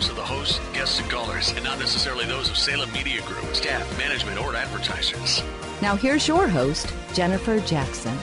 of the hosts, and not necessarily those of Salem Media Group, staff, management, or advertisers. Now, here's your host, Jennifer Jackson.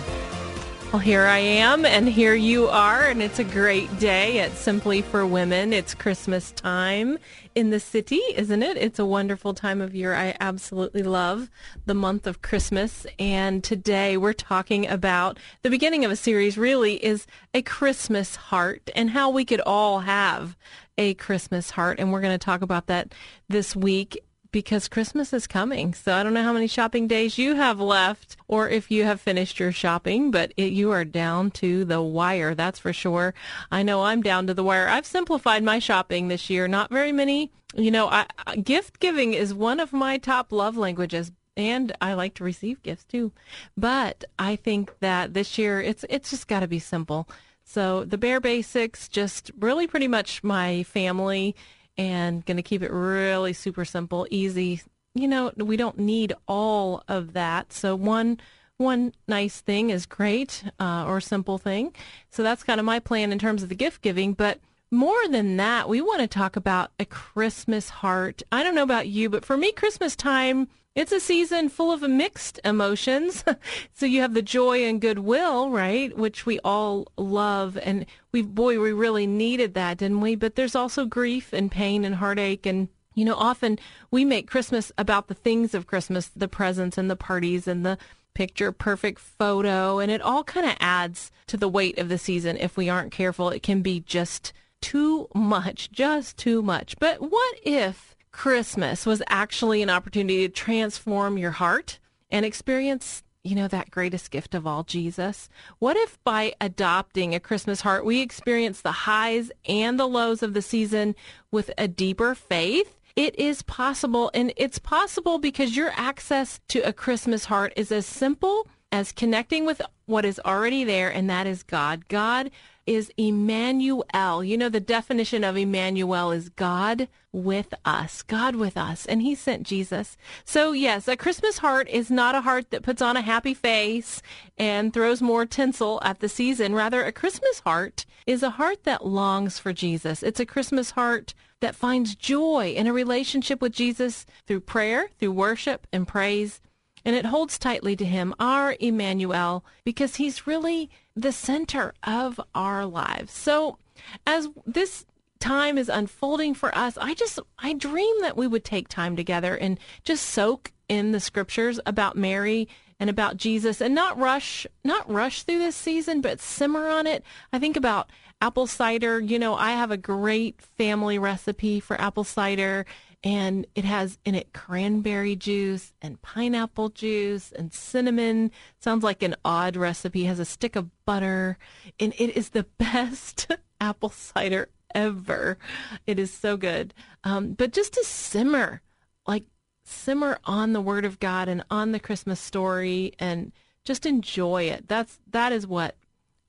Well, here I am, and here you are, and it's a great day at Simply for Women. It's Christmas time in the city, isn't it? It's a wonderful time of year. I absolutely love the month of Christmas, and today we're talking about the beginning of a series, really, is a Christmas heart and how we could all have a Christmas heart, and we're going to talk about that this week because Christmas is coming. So I don't know how many shopping days you have left or if you have finished your shopping, but it, you are down to the wire. That's for sure. I know I'm down to the wire. I've simplified my shopping this year. Not very many. You know, I, gift giving is one of my top love languages. And I like to receive gifts too, but I think that this year it's it's just got to be simple. So the bare basics, just really pretty much my family and going to keep it really super simple, easy. You know, we don't need all of that. So one one nice thing is great uh, or simple thing. So that's kind of my plan in terms of the gift giving. But more than that, we want to talk about a Christmas heart. I don't know about you, but for me, Christmas time it's a season full of mixed emotions. so you have the joy and goodwill, right? Which we all love. And we, boy, we really needed that, didn't we? But there's also grief and pain and heartache. And, you know, often we make Christmas about the things of Christmas, the presents and the parties and the picture perfect photo. And it all kind of adds to the weight of the season. If we aren't careful, it can be just too much, just too much. But what if Christmas was actually an opportunity to transform your heart and experience, you know, that greatest gift of all, Jesus. What if by adopting a Christmas heart, we experience the highs and the lows of the season with a deeper faith? It is possible, and it's possible because your access to a Christmas heart is as simple as connecting with what is already there, and that is God. God is Emmanuel. You know, the definition of Emmanuel is God with us, God with us, and He sent Jesus. So, yes, a Christmas heart is not a heart that puts on a happy face and throws more tinsel at the season. Rather, a Christmas heart is a heart that longs for Jesus. It's a Christmas heart that finds joy in a relationship with Jesus through prayer, through worship and praise. And it holds tightly to him, our Emmanuel, because he's really the center of our lives. So as this time is unfolding for us, I just, I dream that we would take time together and just soak in the scriptures about Mary and about Jesus and not rush, not rush through this season, but simmer on it. I think about apple cider. You know, I have a great family recipe for apple cider and it has in it cranberry juice and pineapple juice and cinnamon. Sounds like an odd recipe. Has a stick of butter, and it is the best apple cider ever. It is so good. Um, but just to simmer, like simmer on the Word of God and on the Christmas story, and just enjoy it. That's that is what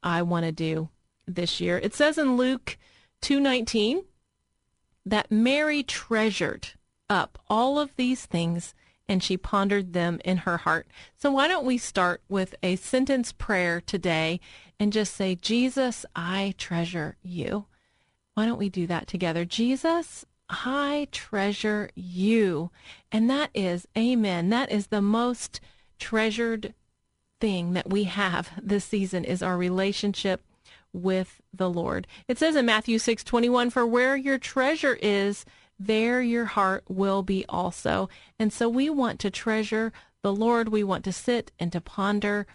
I want to do this year. It says in Luke two nineteen that Mary treasured up all of these things and she pondered them in her heart. So why don't we start with a sentence prayer today and just say, Jesus, I treasure you. Why don't we do that together? Jesus, I treasure you. And that is, amen. That is the most treasured thing that we have this season is our relationship with the Lord. It says in Matthew 6 21, For where your treasure is, there your heart will be also. And so we want to treasure the Lord. We want to sit and to ponder.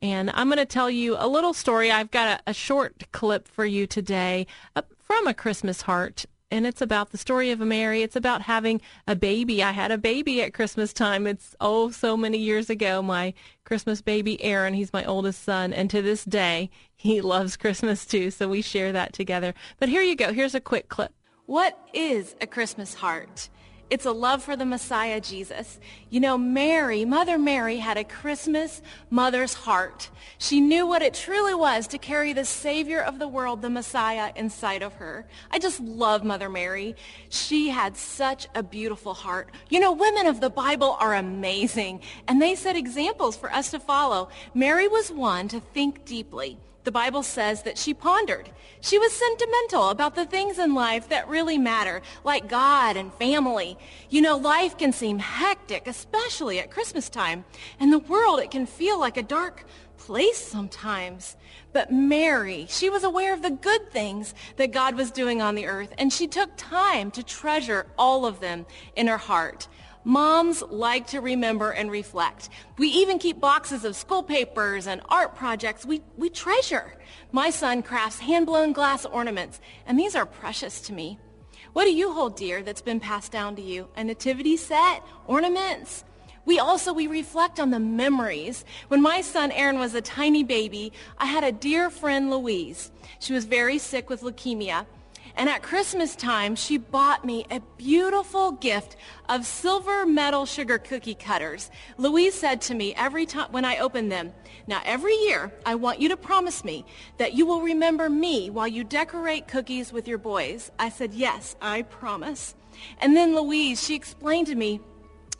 And I'm going to tell you a little story. I've got a, a short clip for you today uh, from A Christmas Heart and it's about the story of Mary. It's about having a baby. I had a baby at Christmas time. It's oh so many years ago. My Christmas baby Aaron, he's my oldest son, and to this day he loves Christmas too. So we share that together. But here you go. Here's a quick clip. What is a Christmas heart? It's a love for the Messiah, Jesus. You know, Mary, Mother Mary, had a Christmas mother's heart. She knew what it truly was to carry the Savior of the world, the Messiah, inside of her. I just love Mother Mary. She had such a beautiful heart. You know, women of the Bible are amazing, and they set examples for us to follow. Mary was one to think deeply. The Bible says that she pondered. She was sentimental about the things in life that really matter, like God and family. You know, life can seem hectic, especially at Christmas time. And the world, it can feel like a dark place sometimes. But Mary, she was aware of the good things that God was doing on the earth, and she took time to treasure all of them in her heart. Moms like to remember and reflect. We even keep boxes of school papers and art projects we, we treasure. My son crafts hand-blown glass ornaments, and these are precious to me. What do you hold dear that's been passed down to you? A nativity set? Ornaments? We also, we reflect on the memories. When my son Aaron was a tiny baby, I had a dear friend Louise. She was very sick with leukemia. And at Christmas time, she bought me a beautiful gift of silver metal sugar cookie cutters. Louise said to me every time when I opened them, now every year, I want you to promise me that you will remember me while you decorate cookies with your boys. I said, yes, I promise. And then Louise, she explained to me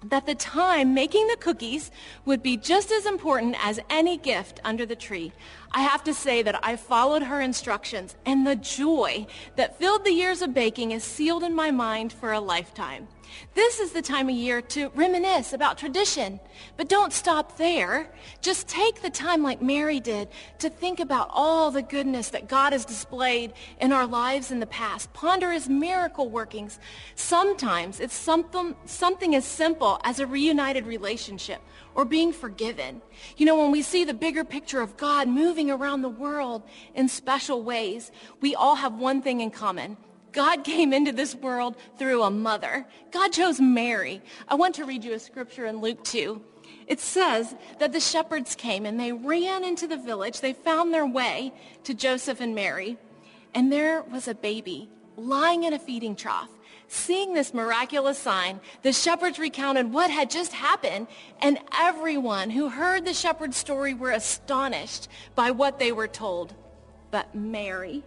that the time making the cookies would be just as important as any gift under the tree. I have to say that I followed her instructions, and the joy that filled the years of baking is sealed in my mind for a lifetime. This is the time of year to reminisce about tradition. But don't stop there. Just take the time like Mary did to think about all the goodness that God has displayed in our lives in the past. Ponder his miracle workings. Sometimes it's something, something as simple as a reunited relationship or being forgiven. You know, when we see the bigger picture of God moving around the world in special ways, we all have one thing in common. God came into this world through a mother. God chose Mary. I want to read you a scripture in Luke 2. It says that the shepherds came and they ran into the village. They found their way to Joseph and Mary. And there was a baby lying in a feeding trough. Seeing this miraculous sign, the shepherds recounted what had just happened, and everyone who heard the shepherd's story were astonished by what they were told. But Mary,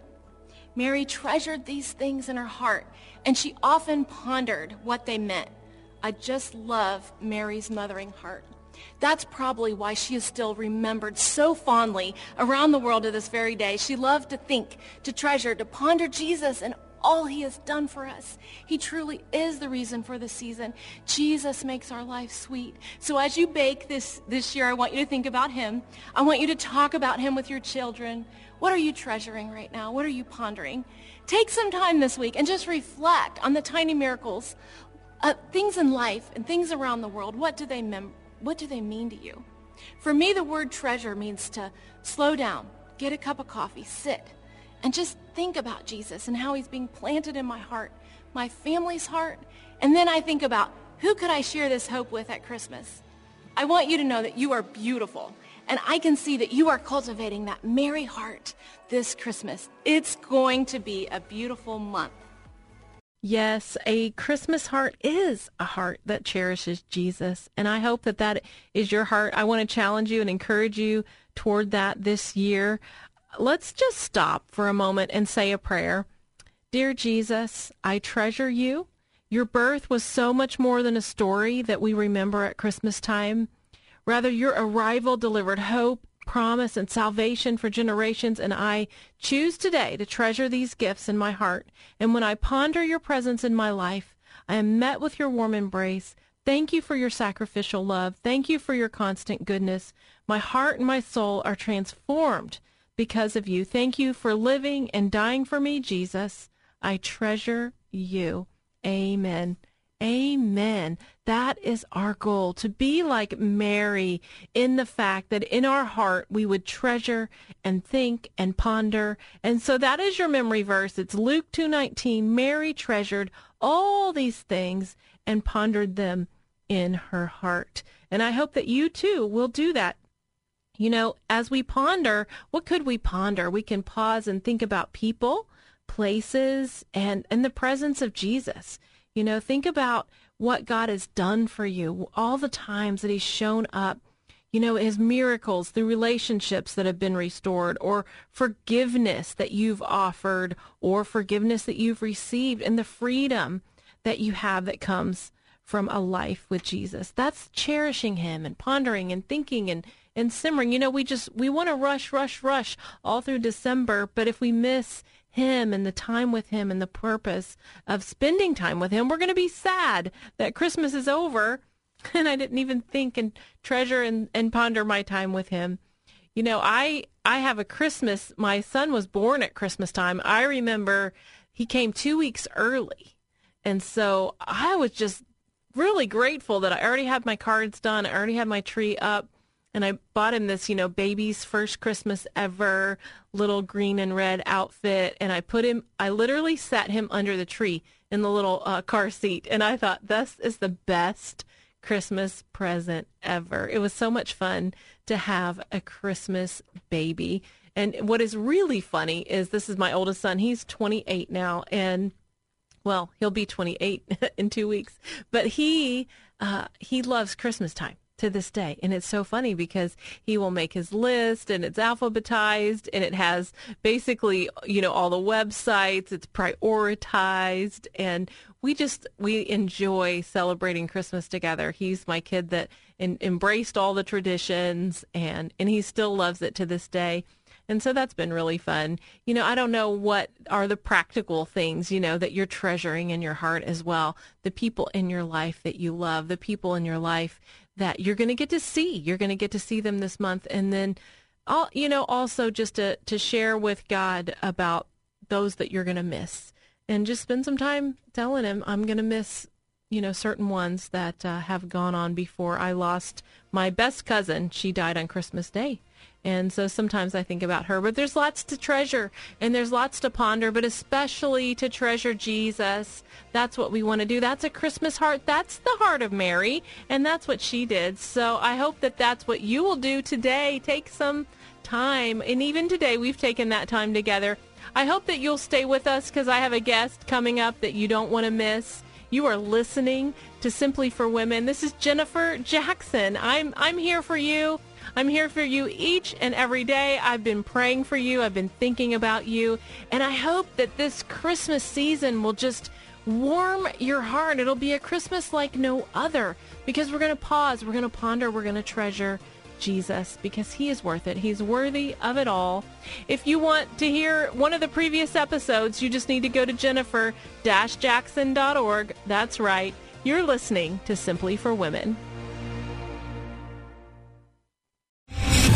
Mary treasured these things in her heart, and she often pondered what they meant. I just love Mary's mothering heart. That's probably why she is still remembered so fondly around the world to this very day. She loved to think, to treasure, to ponder Jesus and all he has done for us. He truly is the reason for the season. Jesus makes our life sweet. So as you bake this, this year, I want you to think about him. I want you to talk about him with your children, what are you treasuring right now? What are you pondering? Take some time this week and just reflect on the tiny miracles, uh, things in life and things around the world. What do they mem- what do they mean to you? For me, the word treasure means to slow down, get a cup of coffee, sit, and just think about Jesus and how he's being planted in my heart, my family's heart. And then I think about who could I share this hope with at Christmas? I want you to know that you are beautiful and I can see that you are cultivating that merry heart this Christmas. It's going to be a beautiful month. Yes, a Christmas heart is a heart that cherishes Jesus. And I hope that that is your heart. I want to challenge you and encourage you toward that this year. Let's just stop for a moment and say a prayer. Dear Jesus, I treasure you. Your birth was so much more than a story that we remember at Christmas time. Rather, your arrival delivered hope, promise, and salvation for generations, and I choose today to treasure these gifts in my heart. And when I ponder your presence in my life, I am met with your warm embrace. Thank you for your sacrificial love. Thank you for your constant goodness. My heart and my soul are transformed because of you. Thank you for living and dying for me, Jesus. I treasure you. Amen. Amen. That is our goal to be like Mary in the fact that in our heart we would treasure and think and ponder. And so that is your memory verse. It's Luke 2:19. Mary treasured all these things and pondered them in her heart. And I hope that you too will do that. You know, as we ponder, what could we ponder? We can pause and think about people, places, and, and the presence of Jesus. You know, think about what God has done for you, all the times that He's shown up, you know, His miracles, the relationships that have been restored, or forgiveness that you've offered, or forgiveness that you've received, and the freedom that you have that comes from a life with Jesus. That's cherishing Him and pondering and thinking and, and simmering. You know, we just, we want to rush, rush, rush all through December, but if we miss him and the time with him and the purpose of spending time with him, we're going to be sad that Christmas is over and I didn't even think and treasure and, and ponder my time with him. You know, I I have a Christmas. My son was born at Christmas time. I remember he came two weeks early, and so I was just really grateful that I already had my cards done. I already had my tree up, and I bought him this, you know, baby's first Christmas ever little green and red outfit. And I put him, I literally sat him under the tree in the little uh, car seat. And I thought, this is the best Christmas present ever. It was so much fun to have a Christmas baby. And what is really funny is this is my oldest son. He's 28 now. And well, he'll be 28 in two weeks, but he, uh, he loves Christmas time to this day. And it's so funny because he will make his list and it's alphabetized and it has basically, you know, all the websites, it's prioritized and we just we enjoy celebrating Christmas together. He's my kid that embraced all the traditions and and he still loves it to this day. And so that's been really fun. You know, I don't know what are the practical things, you know, that you're treasuring in your heart as well. The people in your life that you love, the people in your life that you're going to get to see. You're going to get to see them this month. And then, all, you know, also just to, to share with God about those that you're going to miss and just spend some time telling him, I'm going to miss, you know, certain ones that uh, have gone on before. I lost my best cousin. She died on Christmas Day. And so sometimes I think about her, but there's lots to treasure and there's lots to ponder, but especially to treasure Jesus. That's what we want to do. That's a Christmas heart. That's the heart of Mary, and that's what she did. So I hope that that's what you will do today. Take some time, and even today we've taken that time together. I hope that you'll stay with us because I have a guest coming up that you don't want to miss. You are listening to Simply for Women. This is Jennifer Jackson. I'm I'm here for you. I'm here for you each and every day. I've been praying for you. I've been thinking about you. And I hope that this Christmas season will just warm your heart. It'll be a Christmas like no other because we're going to pause, we're going to ponder, we're going to treasure Jesus because he is worth it. He's worthy of it all. If you want to hear one of the previous episodes, you just need to go to jennifer-jackson.org. That's right. You're listening to Simply for Women.